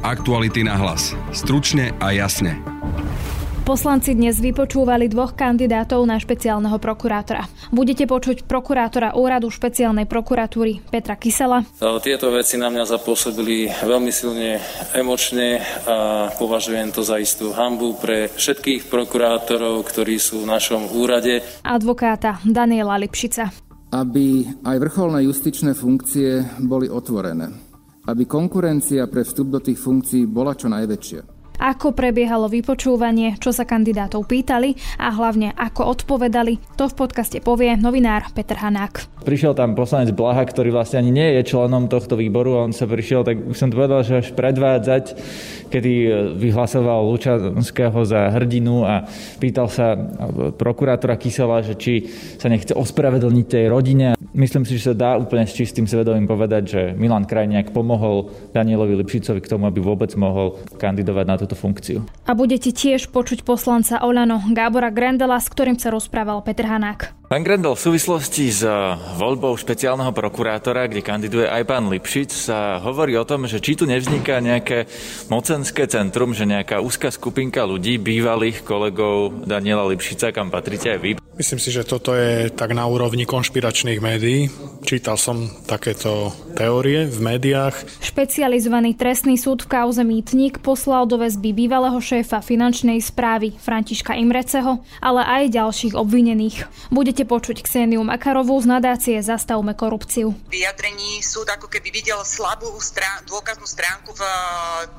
Aktuality na hlas. Stručne a jasne. Poslanci dnes vypočúvali dvoch kandidátov na špeciálneho prokurátora. Budete počuť prokurátora úradu špeciálnej prokuratúry Petra Kysela. Tieto veci na mňa zapôsobili veľmi silne emočne a považujem to za istú hambu pre všetkých prokurátorov, ktorí sú v našom úrade. Advokáta Daniela Lipšica. Aby aj vrcholné justičné funkcie boli otvorené. Aby konkurencia pre vstup do tých funkcií bola čo najväčšia ako prebiehalo vypočúvanie, čo sa kandidátov pýtali a hlavne ako odpovedali, to v podcaste povie novinár Peter Hanák. Prišiel tam poslanec Blaha, ktorý vlastne ani nie je členom tohto výboru, on sa prišiel, tak už som povedal, že až predvádzať, kedy vyhlasoval Lučanského za hrdinu a pýtal sa prokurátora Kysela, že či sa nechce ospravedlniť tej rodine. Myslím si, že sa dá úplne s čistým svedomím povedať, že Milan Krajniak pomohol Danielovi Lipšicovi k tomu, aby vôbec mohol kandidovať na túto funkciu. A budete tiež počuť poslanca Olano Gábora Grendela, s ktorým sa rozprával Peter Hanák. Pán Grendel, v súvislosti s voľbou špeciálneho prokurátora, kde kandiduje aj pán Lipšic, sa hovorí o tom, že či tu nevzniká nejaké mocenské centrum, že nejaká úzka skupinka ľudí, bývalých kolegov Daniela Lipšica, kam patríte aj vy. Myslím si, že toto je tak na úrovni konšpiračných médií. Čítal som takéto teórie v médiách. Špecializovaný trestný súd v kauze Mýtnik poslal do väzby bývalého šéfa finančnej správy Františka Imreceho, ale aj ďalších obvinených. Budete budete počuť Kseniu Makarovú z nadácie Zastavme korupciu. Vyjadrení súd ako keby videl slabú strán, dôkaznú stránku v eh,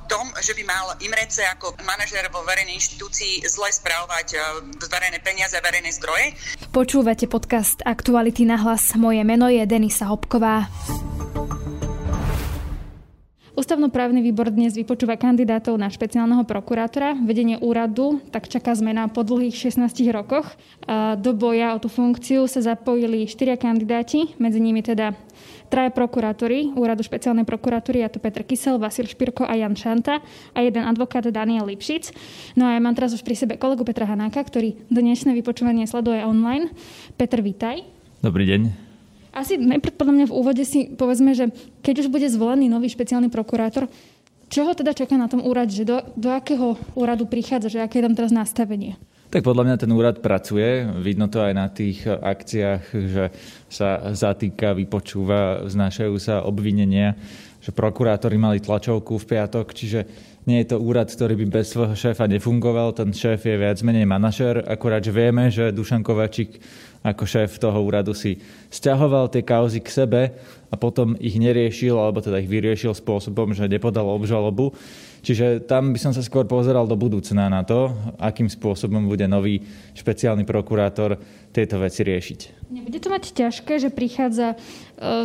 tom, že by mal Imrece ako manažer vo verejnej inštitúcii zle správovať eh, verejné peniaze a verejné zdroje. Počúvate podcast Aktuality na hlas. Moje meno je Denisa Hopková. Ústavnoprávny výbor dnes vypočúva kandidátov na špeciálneho prokurátora. Vedenie úradu tak čaká zmena po dlhých 16 rokoch. Do boja o tú funkciu sa zapojili štyria kandidáti, medzi nimi teda traja prokurátori úradu špeciálnej prokuratúry, a to Petr Kysel, Vasil Špirko a Jan Šanta a jeden advokát Daniel Lipšic. No a ja mám teraz už pri sebe kolegu Petra Hanáka, ktorý dnešné vypočúvanie sleduje online. Petr, vítaj. Dobrý deň. Asi najprv podľa mňa v úvode si povedzme, že keď už bude zvolený nový špeciálny prokurátor, čo ho teda čaká na tom úrade, že do, do akého úradu prichádza, že aké je tam teraz nastavenie? Tak podľa mňa ten úrad pracuje. Vidno to aj na tých akciách, že sa zatýka, vypočúva, znášajú sa obvinenia, že prokurátori mali tlačovku v piatok, čiže nie je to úrad, ktorý by bez svojho šéfa nefungoval. Ten šéf je viac menej manažer, akurát, že vieme, že Dušan Kovačík ako šéf toho úradu si stiahoval tie kauzy k sebe a potom ich neriešil, alebo teda ich vyriešil spôsobom, že nepodal obžalobu. Čiže tam by som sa skôr pozeral do budúcna na to, akým spôsobom bude nový špeciálny prokurátor tieto veci riešiť. Nebude to mať ťažké, že prichádza e,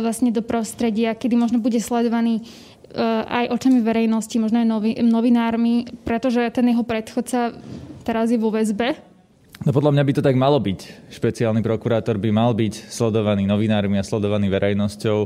vlastne do prostredia, kedy možno bude sledovaný e, aj očami verejnosti, možno aj novinármi, pretože ten jeho predchodca teraz je vo väzbe No podľa mňa by to tak malo byť. Špeciálny prokurátor by mal byť sledovaný novinármi a sledovaný verejnosťou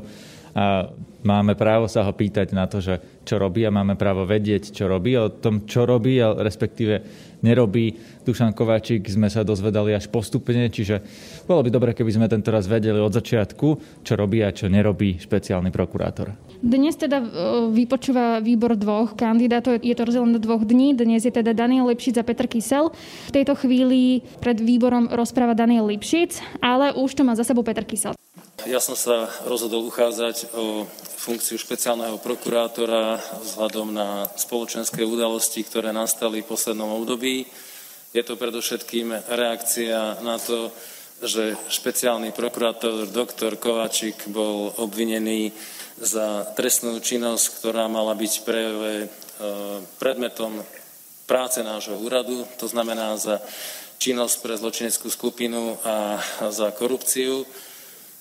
a máme právo sa ho pýtať na to, že čo robí a máme právo vedieť, čo robí. O tom, čo robí, respektíve nerobí Dušan Kováčik, sme sa dozvedali až postupne, čiže bolo by dobre, keby sme tento raz vedeli od začiatku, čo robí a čo nerobí špeciálny prokurátor. Dnes teda e, vypočúva výbor dvoch kandidátov, je to rozdelené do dvoch dní. Dnes je teda Daniel Lipšic a Petr Kysel. V tejto chvíli pred výborom rozpráva Daniel Lipšic, ale už to má za sebou Petr Kysel. Ja som sa rozhodol uchádzať o funkciu špeciálneho prokurátora vzhľadom na spoločenské udalosti, ktoré nastali v poslednom období. Je to predovšetkým reakcia na to, že špeciálny prokurátor doktor Kovačik bol obvinený za trestnú činnosť, ktorá mala byť pre, e, predmetom práce nášho úradu, to znamená za činnosť pre zločineckú skupinu a za korupciu.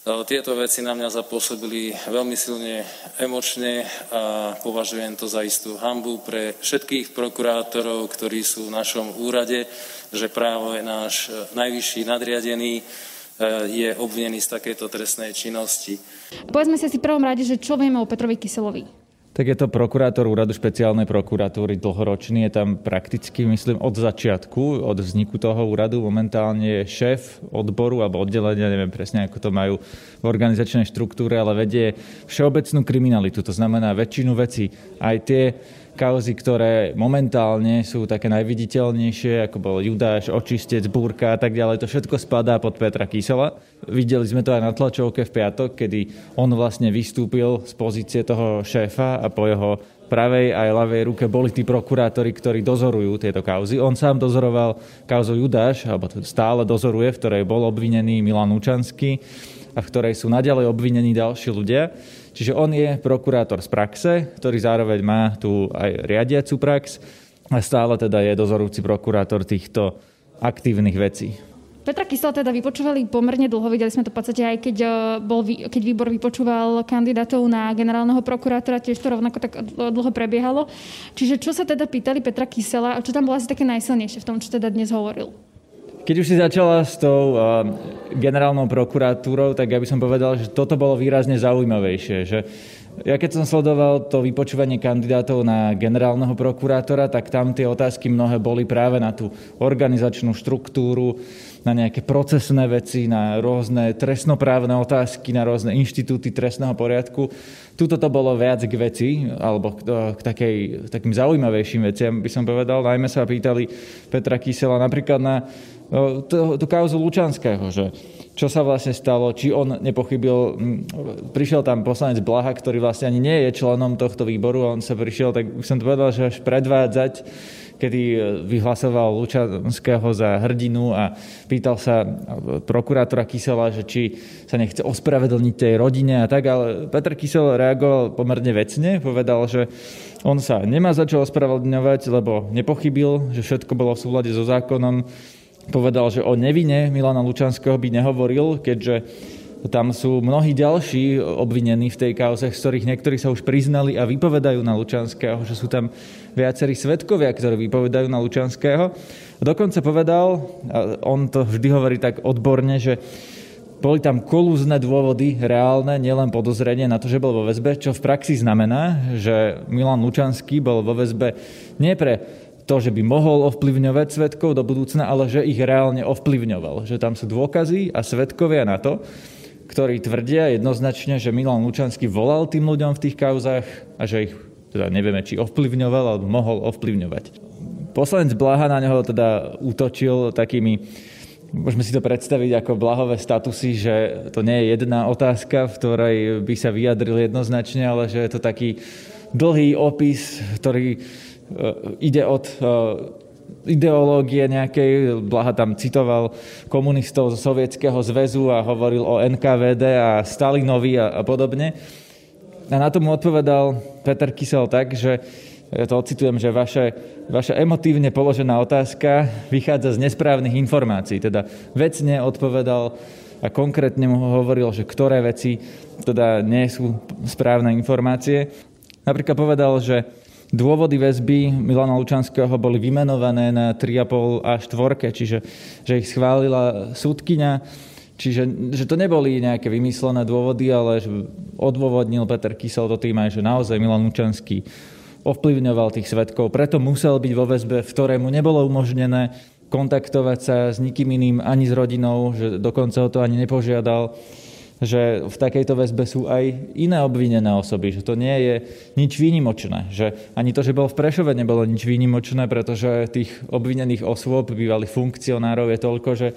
Tieto veci na mňa zapôsobili veľmi silne emočne a považujem to za istú hambu pre všetkých prokurátorov, ktorí sú v našom úrade, že práve náš najvyšší nadriadený e, je obvinený z takejto trestnej činnosti. Povedzme si si prvom rade, že čo vieme o Petrovi Kyselovi. Tak je to prokurátor úradu špeciálnej prokuratúry dlhoročný, je tam prakticky, myslím, od začiatku, od vzniku toho úradu. Momentálne je šéf odboru alebo oddelenia, neviem presne, ako to majú v organizačnej štruktúre, ale vedie všeobecnú kriminalitu. To znamená väčšinu vecí, aj tie kauzy, ktoré momentálne sú také najviditeľnejšie, ako bol Judáš, Očistec, Búrka a tak ďalej. To všetko spadá pod Petra Kysela. Videli sme to aj na tlačovke v piatok, kedy on vlastne vystúpil z pozície toho šéfa a po jeho pravej aj ľavej ruke boli tí prokurátori, ktorí dozorujú tieto kauzy. On sám dozoroval kauzu Judáš, alebo stále dozoruje, v ktorej bol obvinený Milan Učanský a v ktorej sú naďalej obvinení ďalší ľudia. Čiže on je prokurátor z praxe, ktorý zároveň má tu aj riadiacu prax a stále teda je dozorujúci prokurátor týchto aktívnych vecí. Petra Kysela teda vypočúvali pomerne dlho, videli sme to v podstate aj keď, e, bol, keď výbor vypočúval kandidátov na generálneho prokurátora, tiež to rovnako tak dlho prebiehalo. Čiže čo sa teda pýtali Petra Kysela a čo tam bolo asi také najsilnejšie v tom, čo teda dnes hovoril? Keď už si začala s tou uh, generálnou prokuratúrou, tak ja by som povedal, že toto bolo výrazne zaujímavejšie. Že ja keď som sledoval to vypočúvanie kandidátov na generálneho prokurátora, tak tam tie otázky mnohé boli práve na tú organizačnú štruktúru, na nejaké procesné veci, na rôzne trestnoprávne otázky, na rôzne inštitúty trestného poriadku. Tuto to bolo viac k veci, alebo k, k takej, takým zaujímavejším veciam, by som povedal. Najmä sa pýtali Petra Kysela napríklad na tú kauzu Lučanského, že čo sa vlastne stalo, či on nepochybil. Prišiel tam poslanec Blaha, ktorý vlastne ani nie je členom tohto výboru, on sa prišiel, tak by som to povedal, že až predvádzať kedy e, vyhlasoval Lučanského za hrdinu a pýtal sa prokurátora Kysela, že či sa nechce ospravedlniť tej rodine a tak, ale Petr Kysel reagoval pomerne vecne, povedal, že on sa nemá za čo ospravedlňovať, lebo nepochybil, že všetko bolo v súlade so zákonom. Povedal, že o nevine Milana Lučanského by nehovoril, keďže tam sú mnohí ďalší obvinení v tej kauze, z ktorých niektorí sa už priznali a vypovedajú na Lučanského, že sú tam viacerí svetkovia, ktorí vypovedajú na Lučanského. Dokonca povedal, a on to vždy hovorí tak odborne, že boli tam kolúzne dôvody reálne, nielen podozrenie na to, že bol vo väzbe, čo v praxi znamená, že Milan Lučanský bol vo väzbe nie pre to, že by mohol ovplyvňovať svetkov do budúcna, ale že ich reálne ovplyvňoval. Že tam sú dôkazy a svetkovia na to, ktorí tvrdia jednoznačne, že Milan Lučanský volal tým ľuďom v tých kauzách a že ich teda nevieme, či ovplyvňoval alebo mohol ovplyvňovať. Poslanec Blaha na neho teda útočil takými, môžeme si to predstaviť ako blahové statusy, že to nie je jedna otázka, v ktorej by sa vyjadril jednoznačne, ale že je to taký dlhý opis, ktorý ide od e, ideológie nejakej. Blaha tam citoval komunistov zo Sovietskeho zväzu a hovoril o NKVD a Stalinovi a, a podobne. A na tomu odpovedal Peter Kysel tak, že ja to ocitujem, že vaše, vaša emotívne položená otázka vychádza z nesprávnych informácií. Teda vecne odpovedal a konkrétne mu hovoril, že ktoré veci teda nie sú správne informácie. Napríklad povedal, že Dôvody väzby Milana Lučanského boli vymenované na 3,5 až 4, čiže že ich schválila súdkyňa, čiže že to neboli nejaké vymyslené dôvody, ale že odôvodnil Peter Kysel to tým aj, že naozaj Milan Lučanský ovplyvňoval tých svetkov, preto musel byť vo väzbe, v ktorému nebolo umožnené kontaktovať sa s nikým iným, ani s rodinou, že dokonca ho to ani nepožiadal že v takejto väzbe sú aj iné obvinené osoby, že to nie je nič výnimočné, že ani to, že bol v Prešove, nebolo nič výnimočné, pretože tých obvinených osôb, bývalých funkcionárov je toľko, že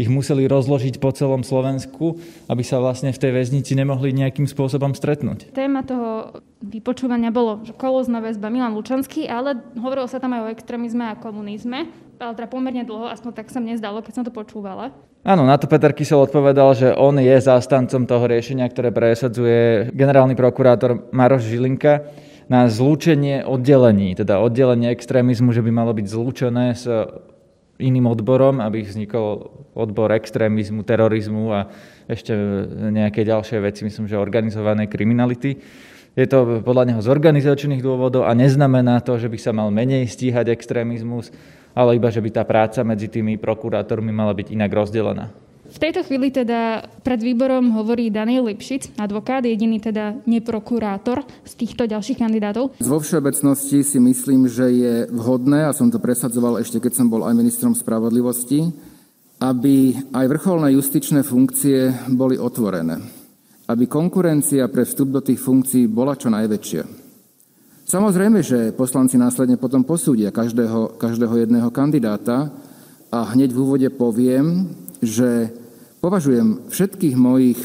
ich museli rozložiť po celom Slovensku, aby sa vlastne v tej väznici nemohli nejakým spôsobom stretnúť. Téma toho vypočúvania bolo, kolózna väzba Milan Lučanský, ale hovorilo sa tam aj o extrémizme a komunizme, ale teda pomerne dlho, aspoň tak sa mne zdalo, keď som to počúvala. Áno, na to Peter Kysel odpovedal, že on je zástancom toho riešenia, ktoré presadzuje generálny prokurátor Maroš Žilinka na zlúčenie oddelení, teda oddelenie extrémizmu, že by malo byť zlúčené s iným odborom, aby vznikol odbor extrémizmu, terorizmu a ešte nejaké ďalšie veci, myslím, že organizované kriminality. Je to podľa neho z organizačných dôvodov a neznamená to, že by sa mal menej stíhať extrémizmus, ale iba, že by tá práca medzi tými prokurátormi mala byť inak rozdelená. V tejto chvíli teda pred výborom hovorí Daniel Lipšic, advokát, jediný teda neprokurátor z týchto ďalších kandidátov. Vo všeobecnosti si myslím, že je vhodné, a som to presadzoval ešte keď som bol aj ministrom spravodlivosti, aby aj vrcholné justičné funkcie boli otvorené. Aby konkurencia pre vstup do tých funkcií bola čo najväčšia. Samozrejme, že poslanci následne potom posúdia každého, každého jedného kandidáta a hneď v úvode poviem, že považujem všetkých mojich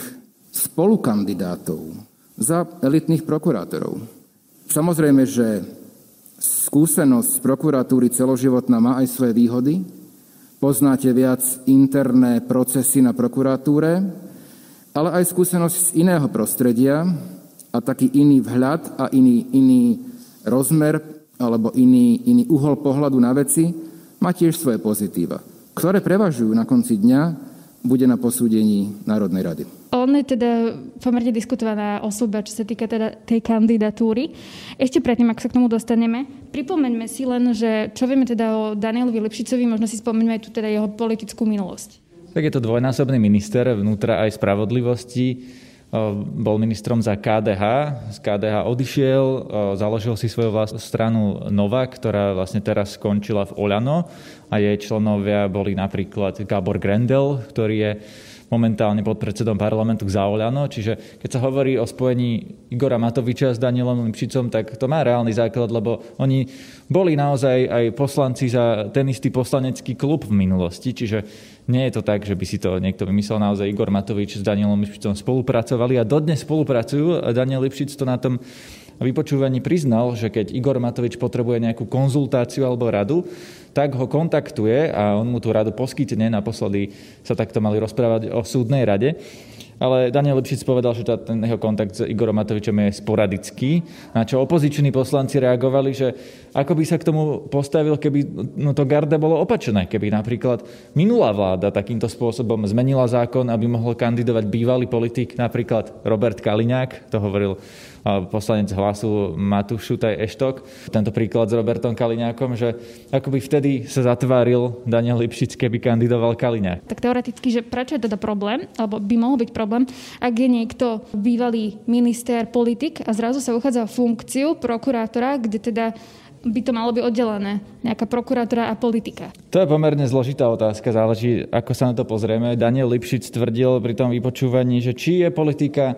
spolukandidátov za elitných prokurátorov. Samozrejme, že skúsenosť z prokuratúry celoživotná má aj svoje výhody. Poznáte viac interné procesy na prokuratúre, ale aj skúsenosť z iného prostredia a taký iný vhľad a iný, iný rozmer alebo iný, iný uhol pohľadu na veci má tiež svoje pozitíva, ktoré prevažujú na konci dňa bude na posúdení Národnej rady. On je teda pomerne diskutovaná osoba, čo sa týka teda tej kandidatúry. Ešte predtým, ak sa k tomu dostaneme, pripomeňme si len, že čo vieme teda o Danielovi Lipšicovi, možno si spomeňme aj tu teda jeho politickú minulosť. Tak je to dvojnásobný minister vnútra aj spravodlivosti bol ministrom za KDH, z KDH odišiel, založil si svoju vlastnú stranu Nova, ktorá vlastne teraz skončila v Oľano a jej členovia boli napríklad Gábor Grendel, ktorý je momentálne pod predsedom parlamentu za Oľano. Čiže keď sa hovorí o spojení Igora Matoviča s Danielom Lipšicom, tak to má reálny základ, lebo oni boli naozaj aj poslanci za ten istý poslanecký klub v minulosti. Čiže nie je to tak, že by si to niekto vymyslel. Naozaj Igor Matovič s Danielom Lipšicom spolupracovali a dodnes spolupracujú. Daniel Lipšic to na tom vypočúvaní priznal, že keď Igor Matovič potrebuje nejakú konzultáciu alebo radu, tak ho kontaktuje a on mu tú radu poskytne. Naposledy sa takto mali rozprávať o súdnej rade. Ale Daniel Lipšic povedal, že ten jeho kontakt s Igorom Matovičom je sporadický, na čo opoziční poslanci reagovali, že ako by sa k tomu postavil, keby no to garde bolo opačné, keby napríklad minulá vláda takýmto spôsobom zmenila zákon, aby mohol kandidovať bývalý politik, napríklad Robert Kaliňák, to hovoril poslanec hlasu Matúš Šutaj Eštok. Tento príklad s Robertom Kaliňákom, že ako by vtedy sa zatváril Daniel Lipšic, keby kandidoval Kaliňák. Tak teoreticky, že prečo je teda problém, alebo by mohol byť problém, ak je niekto bývalý minister, politik a zrazu sa uchádza o funkciu prokurátora, kde teda by to malo byť oddelené, nejaká prokurátora a politika? To je pomerne zložitá otázka, záleží, ako sa na to pozrieme. Daniel Lipšic tvrdil pri tom vypočúvaní, že či je politika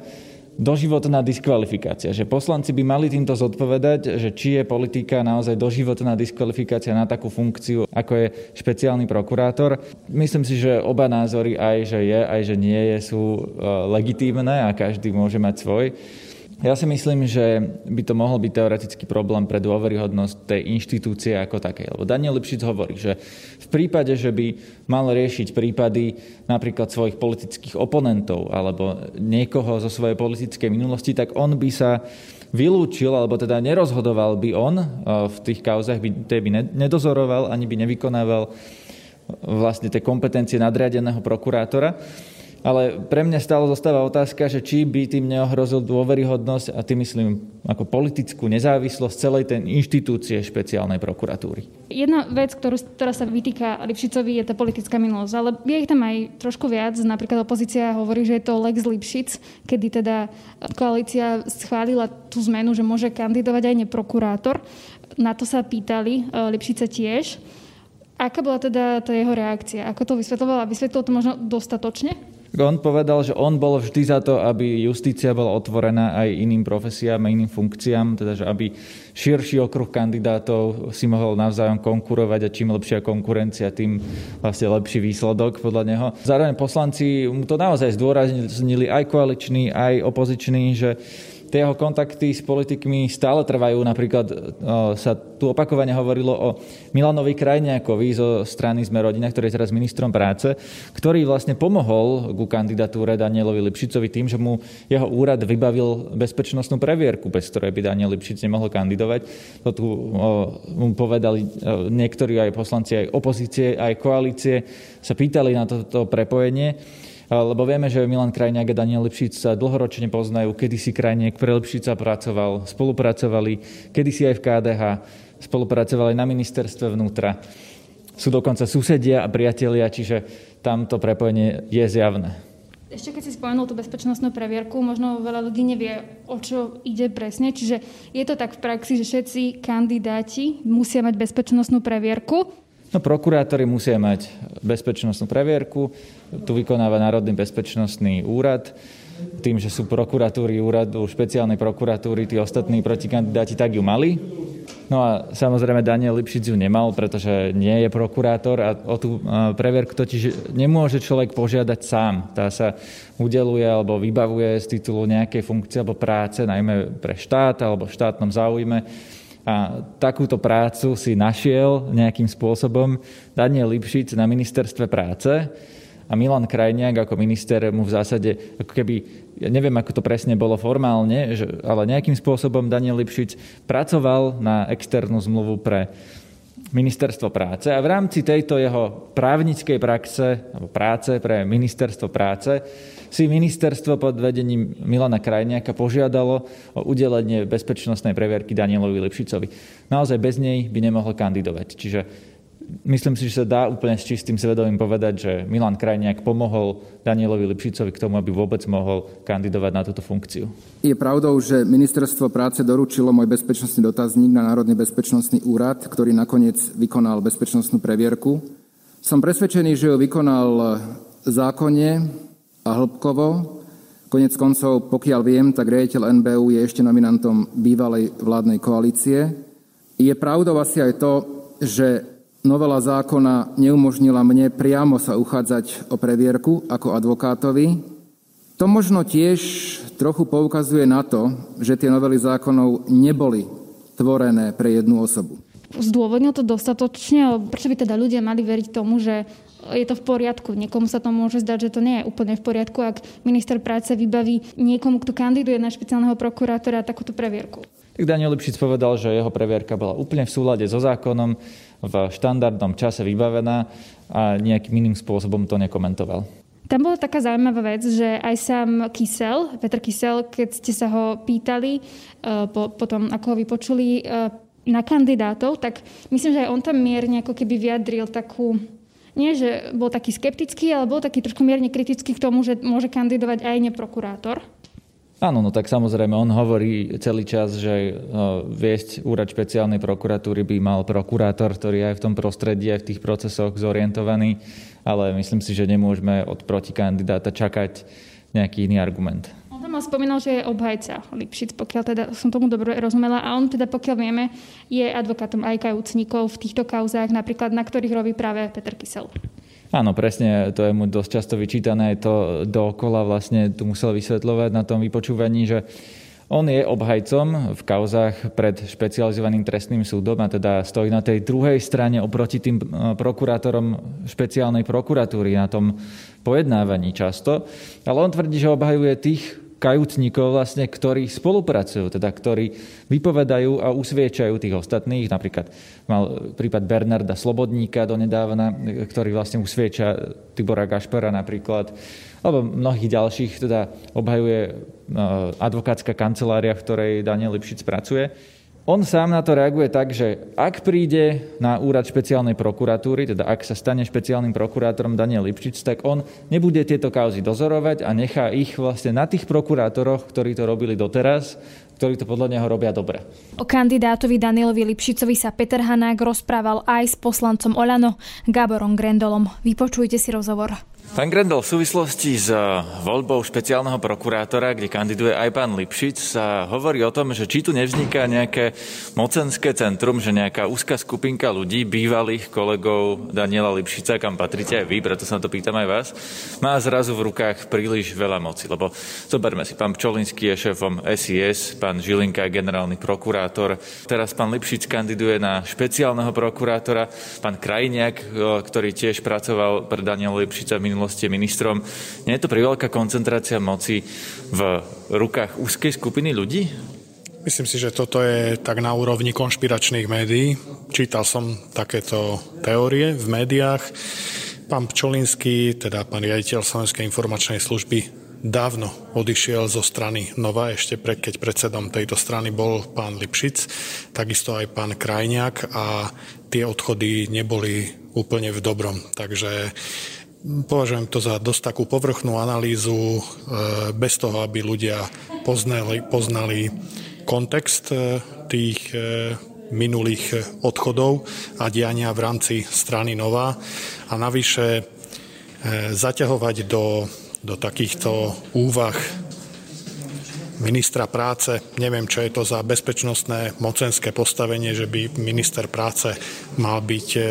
doživotná diskvalifikácia. Že poslanci by mali týmto zodpovedať, že či je politika naozaj doživotná diskvalifikácia na takú funkciu, ako je špeciálny prokurátor. Myslím si, že oba názory, aj že je, aj že nie je, sú e, legitímne a každý môže mať svoj. Ja si myslím, že by to mohol byť teoretický problém pre dôveryhodnosť tej inštitúcie ako takej. Lebo Daniel Lipšic hovorí, že v prípade, že by mal riešiť prípady napríklad svojich politických oponentov alebo niekoho zo svojej politickej minulosti, tak on by sa vylúčil, alebo teda nerozhodoval by on e, v tých kauzach, by, by nedozoroval, ani by nevykonával vlastne tie kompetencie nadriadeného prokurátora. Ale pre mňa stále zostáva otázka, že či by tým neohrozil dôveryhodnosť a tým myslím ako politickú nezávislosť celej tej inštitúcie špeciálnej prokuratúry. Jedna vec, ktorú, ktorá sa vytýka Lipšicovi, je tá politická minulosť, ale je ich tam aj trošku viac. Napríklad opozícia hovorí, že je to Lex Lipšic, kedy teda koalícia schválila tú zmenu, že môže kandidovať aj neprokurátor. Na to sa pýtali e, Lipšice tiež. Aká bola teda tá jeho reakcia? Ako to vysvetlovala? Vysvetlil to možno dostatočne? On povedal, že on bol vždy za to, aby justícia bola otvorená aj iným profesiám iným funkciám, teda že aby širší okruh kandidátov si mohol navzájom konkurovať a čím lepšia konkurencia, tým vlastne lepší výsledok podľa neho. Zároveň poslanci mu to naozaj zdôraznili aj koaliční, aj opoziční, že tie jeho kontakty s politikmi stále trvajú. Napríklad e, sa tu opakovane hovorilo o Milanovi Krajniakovi zo strany Sme rodina, ktorý je teraz ministrom práce, ktorý vlastne pomohol ku kandidatúre Danielovi Lipšicovi tým, že mu jeho úrad vybavil bezpečnostnú previerku, bez ktorej by Daniel Lipšic nemohol kandidovať. To tu mu povedali e, niektorí aj poslanci, aj opozície, aj koalície, sa pýtali na toto prepojenie lebo vieme, že Milan Krajniak a Daniel Lipšic sa dlhoročne poznajú, kedy si Krajniak pre Lipšica pracoval, spolupracovali, kedy si aj v KDH, spolupracovali na ministerstve vnútra. Sú dokonca susedia a priatelia, čiže tamto prepojenie je zjavné. Ešte keď si spomenul tú bezpečnostnú previerku, možno veľa ľudí nevie, o čo ide presne. Čiže je to tak v praxi, že všetci kandidáti musia mať bezpečnostnú previerku. No, prokurátori musia mať bezpečnostnú previerku, tu vykonáva Národný bezpečnostný úrad. tým, že sú prokuratúry úradu špeciálnej prokuratúry, tí ostatní protikandidáti, tak ju mali. No a samozrejme Daniel Lipšic ju nemal, pretože nie je prokurátor a o tú previerku totiž nemôže človek požiadať sám. Tá sa udeluje alebo vybavuje z titulu nejakej funkcie alebo práce, najmä pre štát alebo štátnom záujme. A takúto prácu si našiel nejakým spôsobom Daniel Lipšic na ministerstve práce a Milan Krajniak ako minister mu v zásade, ako keby, ja neviem, ako to presne bolo formálne, že, ale nejakým spôsobom Daniel Lipšic pracoval na externú zmluvu pre ministerstvo práce. A v rámci tejto jeho právnickej praxe alebo práce pre ministerstvo práce si ministerstvo pod vedením Milana Krajniaka požiadalo o udelenie bezpečnostnej previerky Danielovi Lipšicovi. Naozaj bez nej by nemohol kandidovať. Čiže myslím si, že sa dá úplne s čistým svedomím povedať, že Milan Krajniak pomohol Danielovi Lipšicovi k tomu, aby vôbec mohol kandidovať na túto funkciu. Je pravdou, že Ministerstvo práce doručilo môj bezpečnostný dotazník na Národný bezpečnostný úrad, ktorý nakoniec vykonal bezpečnostnú previerku. Som presvedčený, že ju vykonal zákonne a hĺbkovo. Konec koncov, pokiaľ viem, tak riaditeľ NBU je ešte nominantom bývalej vládnej koalície. Je pravdou asi aj to, že Novela zákona neumožnila mne priamo sa uchádzať o previerku ako advokátovi. To možno tiež trochu poukazuje na to, že tie novely zákonov neboli tvorené pre jednu osobu. Zdôvodnil to dostatočne, prečo by teda ľudia mali veriť tomu, že je to v poriadku. Niekomu sa to môže zdať, že to nie je úplne v poriadku, ak minister práce vybaví niekomu, kto kandiduje na špeciálneho prokurátora takúto previerku. Tak Daniel Lipšic povedal, že jeho previerka bola úplne v súlade so zákonom, v štandardnom čase vybavená a nejakým iným spôsobom to nekomentoval. Tam bola taká zaujímavá vec, že aj sám Kysel, Petr Kysel, keď ste sa ho pýtali, e, po, potom ako ho vypočuli e, na kandidátov, tak myslím, že aj on tam mierne ako keby vyjadril takú, nie že bol taký skeptický, ale bol taký trošku mierne kritický k tomu, že môže kandidovať aj neprokurátor. Áno, no tak samozrejme, on hovorí celý čas, že no, viesť úrad špeciálnej prokuratúry by mal prokurátor, ktorý aj v tom prostredí, aj v tých procesoch zorientovaný, ale myslím si, že nemôžeme od protikandidáta čakať nejaký iný argument. On spomínal, že je obhajca Lipšic, pokiaľ teda som tomu dobre rozumela. A on teda, pokiaľ vieme, je advokátom aj kajúcnikov v týchto kauzách, napríklad na ktorých robí práve Peter Kysel. Áno, presne, to je mu dosť často vyčítané, to dookola vlastne tu musel vysvetľovať na tom vypočúvaní, že on je obhajcom v kauzách pred špecializovaným trestným súdom a teda stojí na tej druhej strane oproti tým e, prokurátorom špeciálnej prokuratúry na tom pojednávaní často. Ale on tvrdí, že obhajuje tých kajúcnikov, vlastne, ktorí spolupracujú, teda ktorí vypovedajú a usviečajú tých ostatných. Napríklad mal prípad Bernarda Slobodníka donedávna, ktorý vlastne usvieča Tibora Gašpera napríklad, alebo mnohých ďalších, teda obhajuje e, advokátska kancelária, v ktorej Daniel Lipšic pracuje. On sám na to reaguje tak, že ak príde na úrad špeciálnej prokuratúry, teda ak sa stane špeciálnym prokurátorom Daniel Lipšic, tak on nebude tieto kauzy dozorovať a nechá ich vlastne na tých prokurátoroch, ktorí to robili doteraz, ktorí to podľa neho robia dobre. O kandidátovi Danielovi Lipšicovi sa Peter Hanák rozprával aj s poslancom Olano Gáborom Grendolom. Vypočujte si rozhovor. Pán Grendel, v súvislosti s eh, voľbou špeciálneho prokurátora, kde kandiduje aj pán Lipšic, sa hovorí o tom, že či tu nevzniká nejaké mocenské centrum, že nejaká úzka skupinka ľudí, bývalých kolegov Daniela Lipšica, kam patríte aj vy, preto sa to pýtam aj vás, má zrazu v rukách príliš veľa moci. Lebo zoberme si, pán Pčolinský je šéfom SIS, pán Žilinka je generálny prokurátor, teraz pán Lipšic kandiduje na špeciálneho prokurátora, pán Krajniak, eh, ktorý tiež pracoval pre Daniela Lipšica v minulosti ministrom. Nie je to priveľká koncentrácia moci v rukách úzkej skupiny ľudí? Myslím si, že toto je tak na úrovni konšpiračných médií. Čítal som takéto teórie v médiách. Pán Pčolinský, teda pán riaditeľ Slovenskej informačnej služby, dávno odišiel zo strany Nova, ešte pre, keď predsedom tejto strany bol pán Lipšic, takisto aj pán Krajniak a tie odchody neboli úplne v dobrom. Takže Považujem to za dosť takú povrchnú analýzu, e, bez toho, aby ľudia poznali, poznali kontext e, tých e, minulých odchodov a diania v rámci strany Nová. A navyše zaťahovať do, do takýchto úvah ministra práce. Neviem, čo je to za bezpečnostné mocenské postavenie, že by minister práce mal byť e,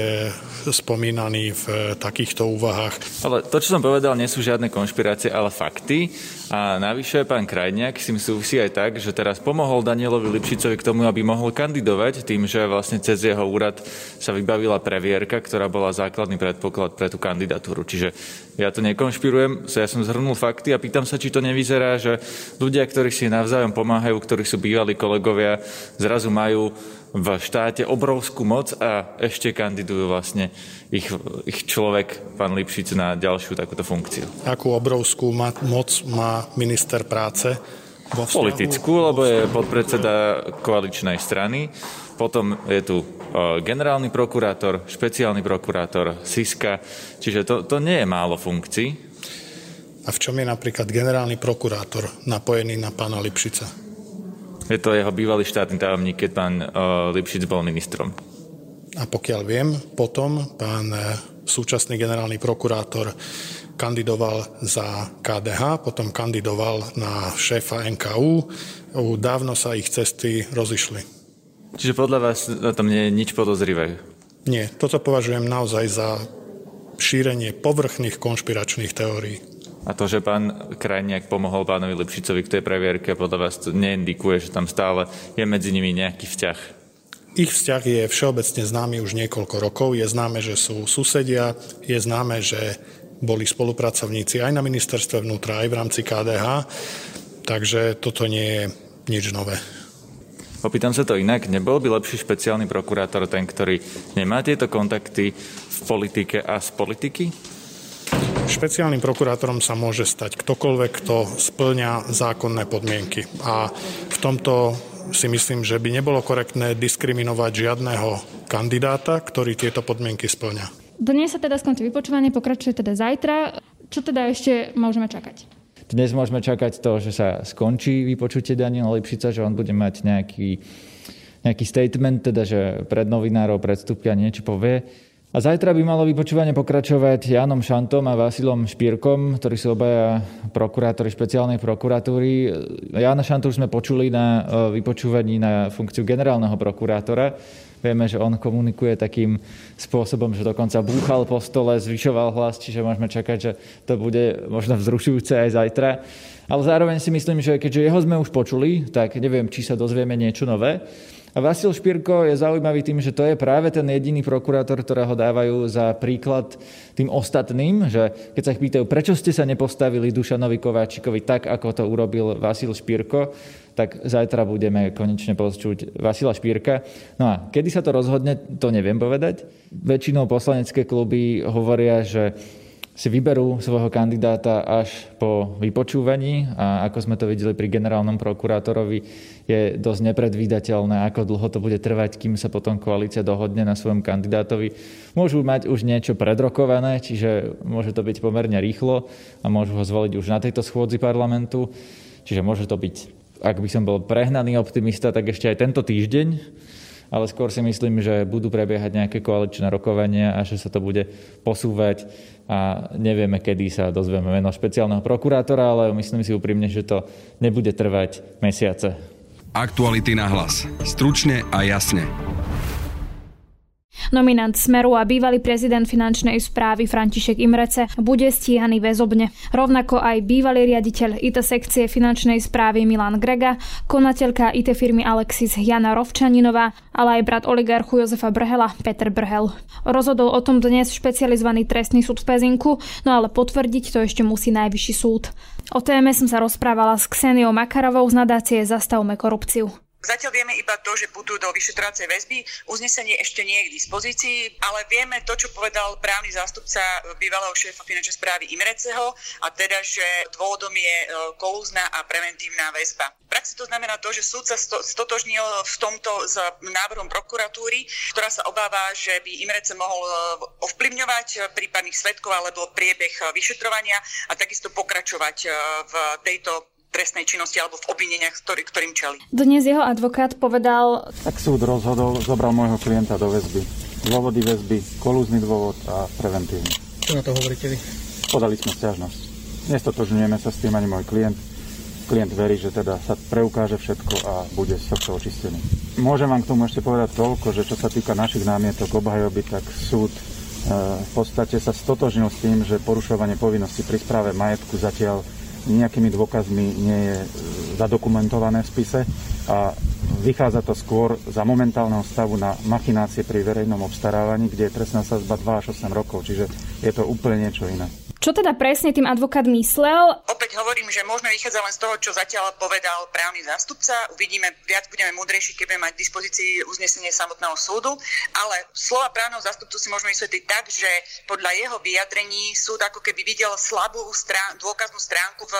spomínaný v takýchto úvahách. Ale to, čo som povedal, nie sú žiadne konšpirácie, ale fakty. A navyše pán Krajniak si súvisí aj tak, že teraz pomohol Danielovi Lipšicovi k tomu, aby mohol kandidovať tým, že vlastne cez jeho úrad sa vybavila previerka, ktorá bola základný predpoklad pre tú kandidatúru. Čiže ja to nekonšpirujem, ja som zhrnul fakty a pýtam sa, či to nevyzerá, že ľudia, ktorí si navzájom pomáhajú, ktorí sú bývalí kolegovia, zrazu majú v štáte obrovskú moc a ešte kandidujú vlastne ich, ich človek, pán Lipšic, na ďalšiu takúto funkciu. Akú obrovskú ma- moc má minister práce? Vo vzťahu? Politickú, lebo je podpredseda koaličnej strany. Potom je tu generálny prokurátor, špeciálny prokurátor, SISKA. Čiže to, to nie je málo funkcií. A v čom je napríklad generálny prokurátor napojený na pána Lipšica? Je to jeho bývalý štátny tajomník, keď pán uh, Lipšic bol ministrom. A pokiaľ viem, potom pán e, súčasný generálny prokurátor kandidoval za KDH, potom kandidoval na šéfa NKU. Dávno sa ich cesty rozišli. Čiže podľa vás na tom nie je nič podozrivé? Nie, toto považujem naozaj za šírenie povrchných konšpiračných teórií. A to, že pán Krajniak pomohol pánovi Lipšicovi k tej previerke, podľa vás to neindikuje, že tam stále je medzi nimi nejaký vzťah? Ich vzťah je všeobecne známy už niekoľko rokov. Je známe, že sú susedia, je známe, že boli spolupracovníci aj na ministerstve vnútra, aj v rámci KDH, takže toto nie je nič nové. Opýtam sa to inak, nebol by lepší špeciálny prokurátor ten, ktorý nemá tieto kontakty v politike a z politiky? Špeciálnym prokurátorom sa môže stať ktokoľvek, kto splňa zákonné podmienky. A v tomto si myslím, že by nebolo korektné diskriminovať žiadného kandidáta, ktorý tieto podmienky splňa. Dnes sa teda skončí vypočúvanie, pokračuje teda zajtra. Čo teda ešte môžeme čakať? Dnes môžeme čakať to, že sa skončí vypočutie Daniela Lipšica, že on bude mať nejaký, nejaký statement, teda že pred novinárov predstúpia niečo povie. A zajtra by malo vypočúvanie pokračovať Jánom Šantom a Vasilom Špírkom, ktorí sú obaja prokurátori špeciálnej prokuratúry. Jána Šantu už sme počuli na e, vypočúvaní na funkciu generálneho prokurátora. Vieme, že on komunikuje takým spôsobom, že dokonca búchal po stole, zvyšoval hlas, čiže môžeme čakať, že to bude možno vzrušujúce aj zajtra. Ale zároveň si myslím, že keďže jeho sme už počuli, tak neviem, či sa dozvieme niečo nové. A Vasil Špirko je zaujímavý tým, že to je práve ten jediný prokurátor, ktorého dávajú za príklad tým ostatným, že keď sa ich pýtajú, prečo ste sa nepostavili Dušanovi Kováčikovi tak, ako to urobil Vasil Špirko, tak zajtra budeme konečne počuť Vasila Špírka. No a kedy sa to rozhodne, to neviem povedať. Väčšinou poslanecké kluby hovoria, že si vyberú svojho kandidáta až po vypočúvaní a ako sme to videli pri generálnom prokurátorovi, je dosť nepredvídateľné, ako dlho to bude trvať, kým sa potom koalícia dohodne na svojom kandidátovi. Môžu mať už niečo predrokované, čiže môže to byť pomerne rýchlo a môžu ho zvoliť už na tejto schôdzi parlamentu. Čiže môže to byť, ak by som bol prehnaný optimista, tak ešte aj tento týždeň ale skôr si myslím, že budú prebiehať nejaké koaličné rokovania a že sa to bude posúvať a nevieme, kedy sa dozvieme meno špeciálneho prokurátora, ale myslím si úprimne, že to nebude trvať mesiace. Aktuality na hlas. Stručne a jasne. Nominant Smeru a bývalý prezident finančnej správy František Imrece bude stíhaný väzobne. Rovnako aj bývalý riaditeľ IT sekcie finančnej správy Milan Grega, konateľka IT firmy Alexis Jana Rovčaninová, ale aj brat oligarchu Jozefa Brhela Peter Brhel. Rozhodol o tom dnes špecializovaný trestný súd v Pezinku, no ale potvrdiť to ešte musí najvyšší súd. O téme som sa rozprávala s Kseniou Makarovou z nadácie Zastavme korupciu. Zatiaľ vieme iba to, že budú do vyšetrovacej väzby. Uznesenie ešte nie je k dispozícii, ale vieme to, čo povedal právny zástupca bývalého šéfa finančnej správy Imreceho, a teda, že dôvodom je e, kolúzna a preventívna väzba. V praxi to znamená to, že súd sa stotožnil v tomto s návrhom prokuratúry, ktorá sa obáva, že by Imrece mohol e, ovplyvňovať prípadných svetkov alebo priebeh vyšetrovania a takisto pokračovať e, v tejto trestnej činnosti alebo v obvineniach, ktorý, ktorým čeli. Dnes jeho advokát povedal... Tak súd rozhodol, zobral môjho klienta do väzby. Dôvody väzby, kolúzny dôvod a preventívny. Čo na to hovoríte vy? Podali sme stiažnosť. Nestotožňujeme sa s tým ani môj klient. klient verí, že teda sa preukáže všetko a bude z tohto očistený. Môžem vám k tomu ešte povedať toľko, že čo sa týka našich námietok obhajoby, tak súd e, v podstate sa stotožnil s tým, že porušovanie povinnosti pri správe majetku zatiaľ nejakými dôkazmi nie je e, zadokumentované v spise a vychádza to skôr za momentálneho stavu na machinácie pri verejnom obstarávaní, kde je trestná sazba 2 až 8 rokov, čiže je to úplne niečo iné. Čo teda presne tým advokát myslel? Opäť hovorím, že môžeme vychádzať len z toho, čo zatiaľ povedal právny zástupca. Uvidíme, viac budeme múdrejší, keď budeme mať v dispozícii uznesenie samotného súdu. Ale slova právneho zástupcu si môžeme vysvetliť tak, že podľa jeho vyjadrení súd ako keby videl slabú strán, dôkaznú stránku v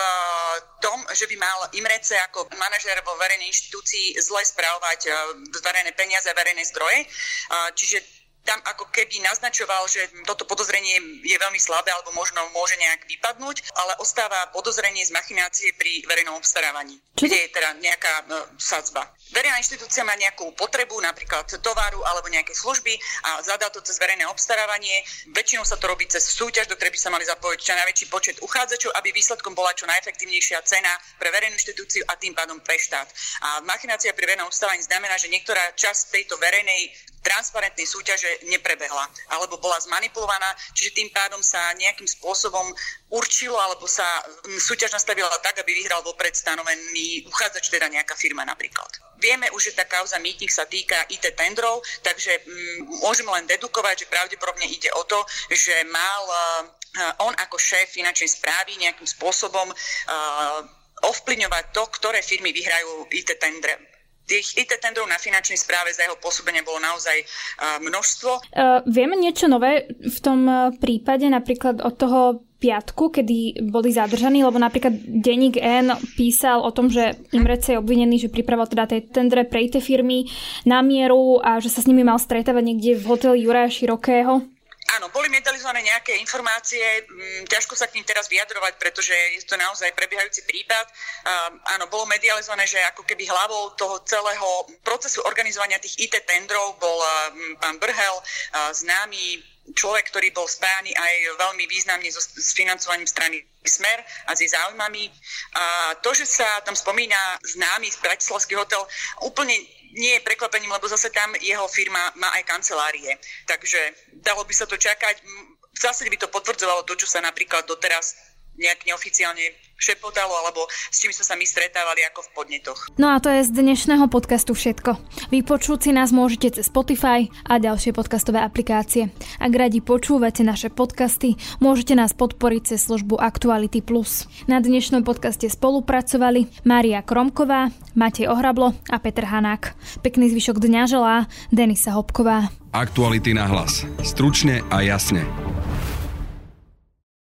tom, že by mal Imrece ako manažer vo verejnej inštitúcii zle správovať eh, verejné peniaze a verejné zdroje. Čiže tam ako keby naznačoval, že toto podozrenie je veľmi slabé alebo možno môže nejak vypadnúť, ale ostáva podozrenie z machinácie pri verejnom obstarávaní, kde je teda nejaká no, sadzba. Verejná inštitúcia má nejakú potrebu, napríklad tovaru alebo nejaké služby a zadá to cez verejné obstarávanie. Väčšinou sa to robí cez súťaž, do ktorej by sa mali zapojiť čo najväčší počet uchádzačov, aby výsledkom bola čo najefektívnejšia cena pre verejnú inštitúciu a tým pádom pre štát. A machinácia pri verejnom obstarávaní znamená, že niektorá časť tejto verejnej transparentnej súťaže neprebehla alebo bola zmanipulovaná, čiže tým pádom sa nejakým spôsobom určilo alebo sa súťaž nastavila tak, aby vyhral vopred stanovený uchádzač, teda nejaká firma napríklad. Vieme už, že tá kauza mýtnik sa týka IT tendrov, takže mm, môžeme len dedukovať, že pravdepodobne ide o to, že mal uh, on ako šéf finančnej správy nejakým spôsobom uh, ovplyvňovať to, ktoré firmy vyhrajú IT tendre tých IT tendrov na finančnej správe za jeho pôsobenie bolo naozaj množstvo. Uh, vieme niečo nové v tom prípade, napríklad od toho piatku, kedy boli zadržaní, lebo napríklad Deník N písal o tom, že Imrece je obvinený, že pripravoval teda tie tendre pre IT firmy na mieru a že sa s nimi mal stretávať niekde v hoteli Juraja Širokého. Áno, boli medializované nejaké informácie, mm, ťažko sa k ním teraz vyjadrovať, pretože je to naozaj prebiehajúci prípad. Áno, bolo medializované, že ako keby hlavou toho celého procesu organizovania tých IT tendrov bol pán Brhel, známy človek, ktorý bol spájany aj veľmi významne so, s financovaním strany Smer a s jej záujmami. A to, že sa tam spomína známy z Bratislavský hotel, úplne nie je prekvapením, lebo zase tam jeho firma má aj kancelárie. Takže dalo by sa to čakať. V zásade by to potvrdzovalo to, čo sa napríklad doteraz nejak neoficiálne šepotalo, alebo s čím sme sa my stretávali ako v podnetoch. No a to je z dnešného podcastu všetko. Vypočuť si nás môžete cez Spotify a ďalšie podcastové aplikácie. Ak radi počúvate naše podcasty, môžete nás podporiť cez službu Aktuality Plus. Na dnešnom podcaste spolupracovali Mária Kromková, Matej Ohrablo a Peter Hanák. Pekný zvyšok dňa želá Denisa Hopková. Aktuality na hlas. Stručne a jasne.